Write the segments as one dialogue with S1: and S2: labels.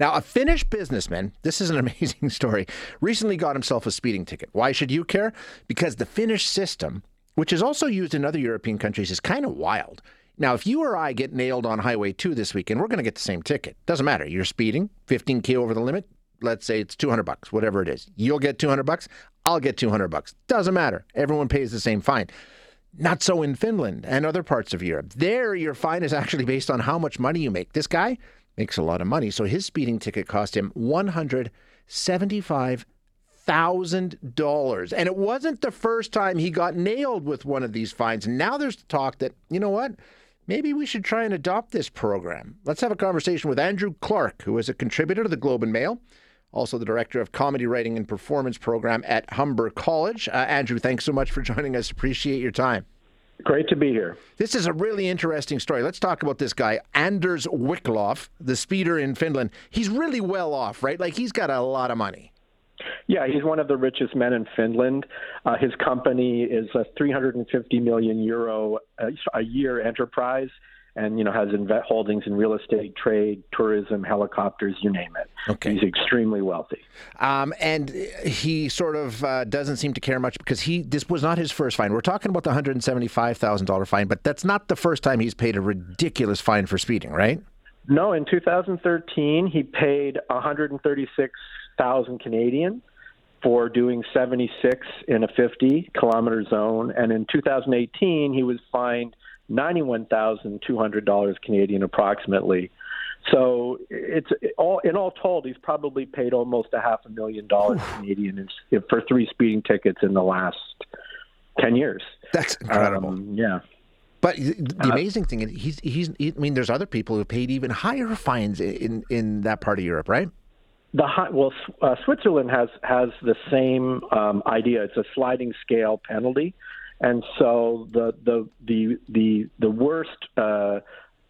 S1: Now, a Finnish businessman, this is an amazing story, recently got himself a speeding ticket. Why should you care? Because the Finnish system, which is also used in other European countries, is kind of wild. Now, if you or I get nailed on Highway 2 this weekend, we're going to get the same ticket. Doesn't matter. You're speeding, 15K over the limit. Let's say it's 200 bucks, whatever it is. You'll get 200 bucks. I'll get 200 bucks. Doesn't matter. Everyone pays the same fine. Not so in Finland and other parts of Europe. There, your fine is actually based on how much money you make. This guy makes a lot of money. So his speeding ticket cost him $175,000. And it wasn't the first time he got nailed with one of these fines. Now there's talk that, you know what? Maybe we should try and adopt this program. Let's have a conversation with Andrew Clark, who is a contributor to the Globe and Mail, also the director of comedy writing and performance program at Humber College. Uh, Andrew, thanks so much for joining us. Appreciate your time.
S2: Great to be here.
S1: This is a really interesting story. Let's talk about this guy, Anders Wiklöf, the speeder in Finland. He's really well off, right? Like he's got a lot of money.
S2: Yeah, he's one of the richest men in Finland. Uh, his company is a 350 million euro uh, a year enterprise and you know has holdings in real estate, trade, tourism, helicopters, you name it. Okay. He's extremely wealthy.
S1: Um, and he sort of uh, doesn't seem to care much because he this was not his first fine. We're talking about the hundred and seventy five thousand dollar fine, but that's not the first time he's paid a ridiculous fine for speeding, right?
S2: No, in 2013 he paid 136,000 Canadian for doing 76 in a 50 kilometer zone, and in 2018 he was fined $91,200 Canadian approximately. So it's all in all told, he's probably paid almost a half a million dollars Canadian for three speeding tickets in the last ten years.
S1: That's incredible.
S2: Um, yeah.
S1: But the uh, amazing thing is, he's he's. I mean, there's other people who paid even higher fines in in that part of Europe, right?
S2: The well, uh, Switzerland has has the same um, idea. It's a sliding scale penalty and so the the the the the worst uh,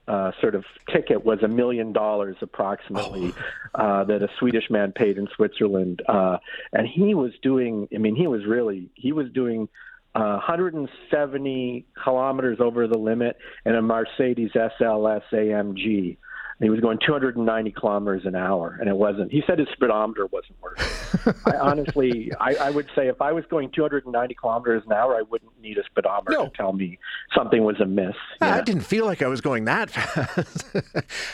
S2: uh, sort of ticket was a million dollars approximately oh. uh, that a Swedish man paid in Switzerland, uh, and he was doing. I mean, he was really he was doing. Uh, 170 kilometers over the limit in a Mercedes SLS AMG he was going 290 kilometers an hour, and it wasn't. He said his speedometer wasn't working. I honestly, I, I would say if I was going 290 kilometers an hour, I wouldn't need a speedometer no. to tell me something was amiss.
S1: Yeah. I didn't feel like I was going that fast.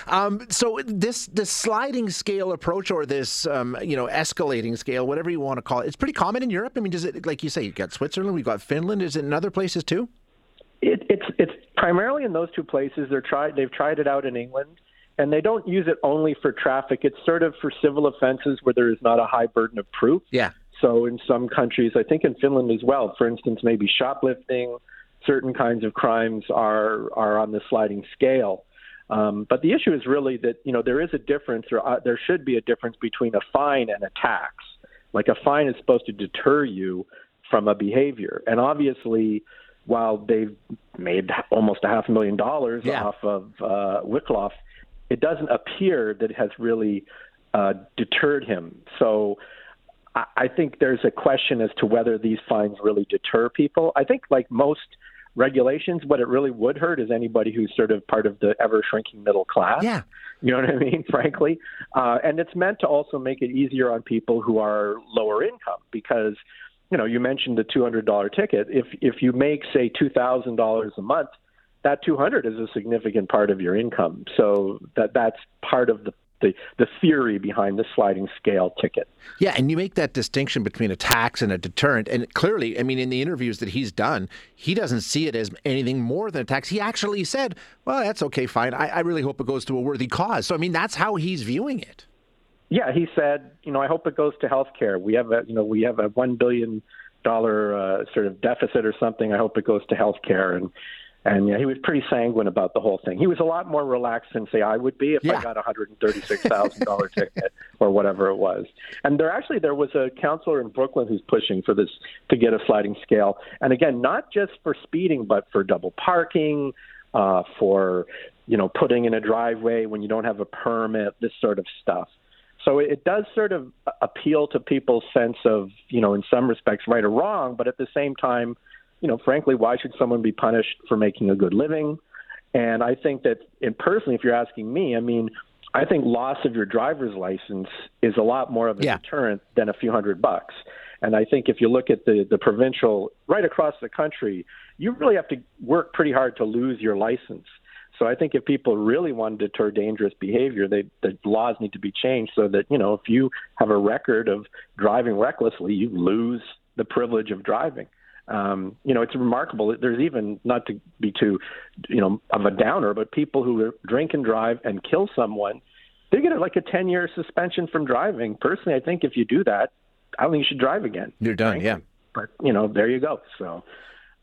S1: um, so this this sliding scale approach, or this um, you know escalating scale, whatever you want to call it, it's pretty common in Europe. I mean, does it like you say? you've got Switzerland, we've got Finland. Is it in other places too?
S2: It, it's it's primarily in those two places. They're tried. They've tried it out in England and they don't use it only for traffic. It's sort of for civil offenses where there is not a high burden of proof.
S1: Yeah.
S2: So in some countries, I think in Finland as well, for instance, maybe shoplifting, certain kinds of crimes are are on the sliding scale. Um, but the issue is really that you know there is a difference, or uh, there should be a difference between a fine and a tax. Like a fine is supposed to deter you from a behavior, and obviously, while they've made almost a half a million dollars yeah. off of uh, it doesn't appear that it has really uh, deterred him. So I, I think there's a question as to whether these fines really deter people. I think, like most regulations, what it really would hurt is anybody who's sort of part of the ever shrinking middle class.
S1: Yeah.
S2: You know what I mean? Frankly, uh, and it's meant to also make it easier on people who are lower income because, you know, you mentioned the two hundred dollar ticket. If if you make say two thousand dollars a month, that 200 is a significant part of your income. So that that's part of the the, the theory behind the sliding scale ticket.
S1: Yeah, and you make that distinction between a tax and a deterrent. And clearly, I mean, in the interviews that he's done, he doesn't see it as anything more than a tax. He actually said, well, that's okay, fine. I, I really hope it goes to a worthy cause. So, I mean, that's how he's viewing it.
S2: Yeah, he said, you know, I hope it goes to health care. We have a, you know, we have a $1 billion uh, sort of deficit or something. I hope it goes to health care. And and yeah, he was pretty sanguine about the whole thing. He was a lot more relaxed than say I would be if yeah. I got a hundred and thirty-six thousand dollar ticket. or whatever it was. And there actually there was a counselor in Brooklyn who's pushing for this to get a sliding scale. And again, not just for speeding, but for double parking, uh, for you know putting in a driveway when you don't have a permit, this sort of stuff. So it does sort of appeal to people's sense of, you know, in some respects, right or wrong, but at the same time, you know, frankly, why should someone be punished for making a good living? And I think that, and personally, if you're asking me, I mean, I think loss of your driver's license is a lot more of a yeah. deterrent than a few hundred bucks. And I think if you look at the the provincial right across the country, you really have to work pretty hard to lose your license. So I think if people really want to deter dangerous behavior, they, the laws need to be changed so that you know if you have a record of driving recklessly, you lose the privilege of driving. Um, you know, it's remarkable. There's even not to be too, you know, of a downer, but people who drink and drive and kill someone, they get like a 10 year suspension from driving. Personally, I think if you do that, I don't think you should drive again.
S1: You're done, frankly. yeah.
S2: But you know, there you go. So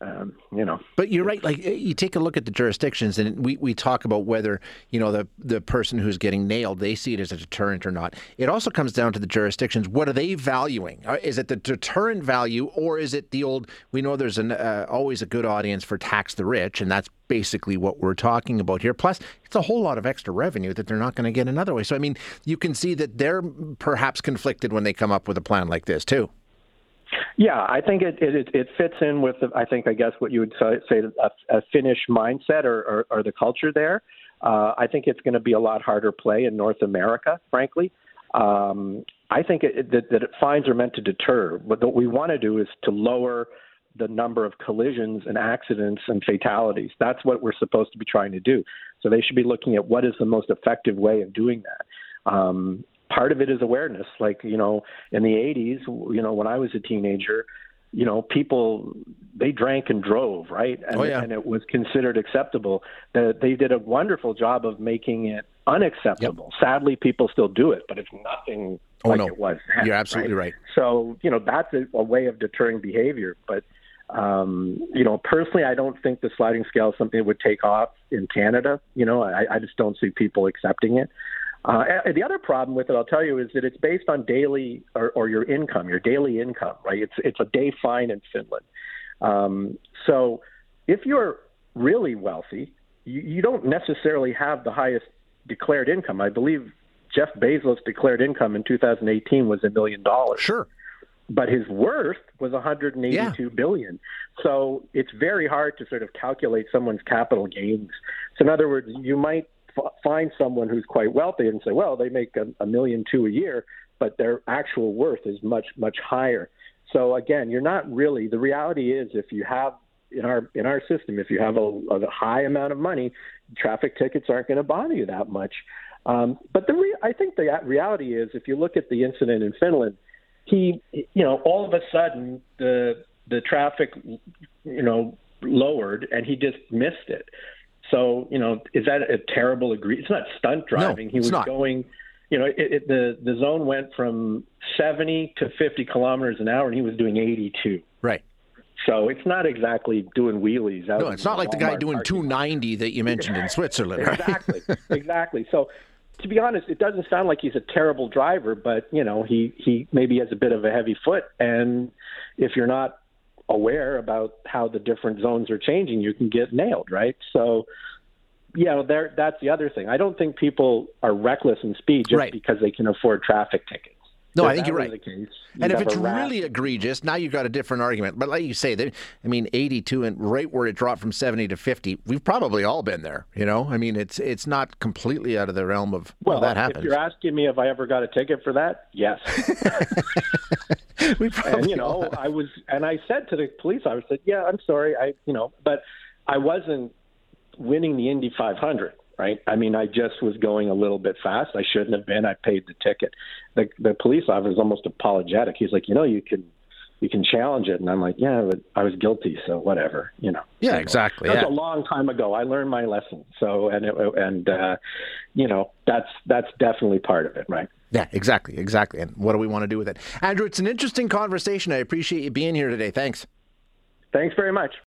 S2: um, you know.
S1: But you're right. Like you take a look at the jurisdictions, and we, we talk about whether you know the the person who's getting nailed they see it as a deterrent or not. It also comes down to the jurisdictions. What are they valuing? Uh, is it the deterrent value, or is it the old? We know there's an uh, always a good audience for tax the rich, and that's basically what we're talking about here. Plus, it's a whole lot of extra revenue that they're not going to get another way. So I mean, you can see that they're perhaps conflicted when they come up with a plan like this too.
S2: Yeah, I think it it, it fits in with I think I guess what you would say a, a Finnish mindset or, or, or the culture there. Uh, I think it's going to be a lot harder play in North America, frankly. Um, I think it, that, that fines are meant to deter. But what we want to do is to lower the number of collisions and accidents and fatalities. That's what we're supposed to be trying to do. So they should be looking at what is the most effective way of doing that. Um, part of it is awareness. Like you know, in the '80s, you know, when I was a teenager, you know, people they drank and drove, right? And,
S1: oh, yeah.
S2: and it was considered acceptable. That they did a wonderful job of making it unacceptable. Yep. Sadly, people still do it, but it's nothing
S1: oh,
S2: like
S1: no.
S2: it was.
S1: Then, You're absolutely right?
S2: right. So you know, that's a, a way of deterring behavior, but. Um, you know, personally, I don't think the sliding scale is something that would take off in Canada. You know, I, I just don't see people accepting it. Uh, the other problem with it, I'll tell you, is that it's based on daily or, or your income, your daily income, right? It's it's a day fine in Finland. Um, so if you're really wealthy, you, you don't necessarily have the highest declared income. I believe Jeff Bezos' declared income in 2018 was a million dollars.
S1: Sure.
S2: But his worth was 182 yeah. billion. So it's very hard to sort of calculate someone's capital gains. So in other words, you might find someone who's quite wealthy and say, well, they make a, a million two a year, but their actual worth is much much higher. So again, you're not really. The reality is, if you have in our in our system, if you have a, a high amount of money, traffic tickets aren't going to bother you that much. Um, but the re- I think the reality is, if you look at the incident in Finland, he, you know, all of a sudden the the traffic, you know, lowered and he just missed it. So, you know, is that a terrible agree? It's not stunt driving.
S1: No,
S2: he was
S1: not.
S2: going, you know, it, it, the the zone went from 70 to 50 kilometers an hour, and he was doing 82.
S1: Right.
S2: So it's not exactly doing wheelies.
S1: No, it's not like the guy doing parking. 290 that you mentioned in Switzerland. Right?
S2: Exactly. exactly. So to be honest, it doesn't sound like he's a terrible driver, but you know, he he maybe has a bit of a heavy foot, and if you're not aware about how the different zones are changing, you can get nailed, right? So, yeah, there that's the other thing. I don't think people are reckless in speed just
S1: right.
S2: because they can afford traffic tickets.
S1: No, I think you're right. Case, and if it's really egregious, now you've got a different argument. But like you say, they, I mean, 82 and right where it dropped from 70 to 50, we've probably all been there. You know, I mean, it's it's not completely out of the realm of
S2: well,
S1: that happens.
S2: If you're asking me if I ever got a ticket for that, yes.
S1: we probably
S2: and you know, I was, and I said to the police, I said, yeah, I'm sorry, I, you know, but I wasn't winning the Indy 500 right? I mean, I just was going a little bit fast. I shouldn't have been. I paid the ticket. The the police officer is almost apologetic. He's like, you know, you can you can challenge it, and I'm like, yeah, but I was guilty, so whatever, you know.
S1: Yeah, exactly.
S2: That's
S1: yeah.
S2: a long time ago. I learned my lesson. So and it, and uh, you know, that's that's definitely part of it, right?
S1: Yeah, exactly, exactly. And what do we want to do with it, Andrew? It's an interesting conversation. I appreciate you being here today. Thanks.
S2: Thanks very much.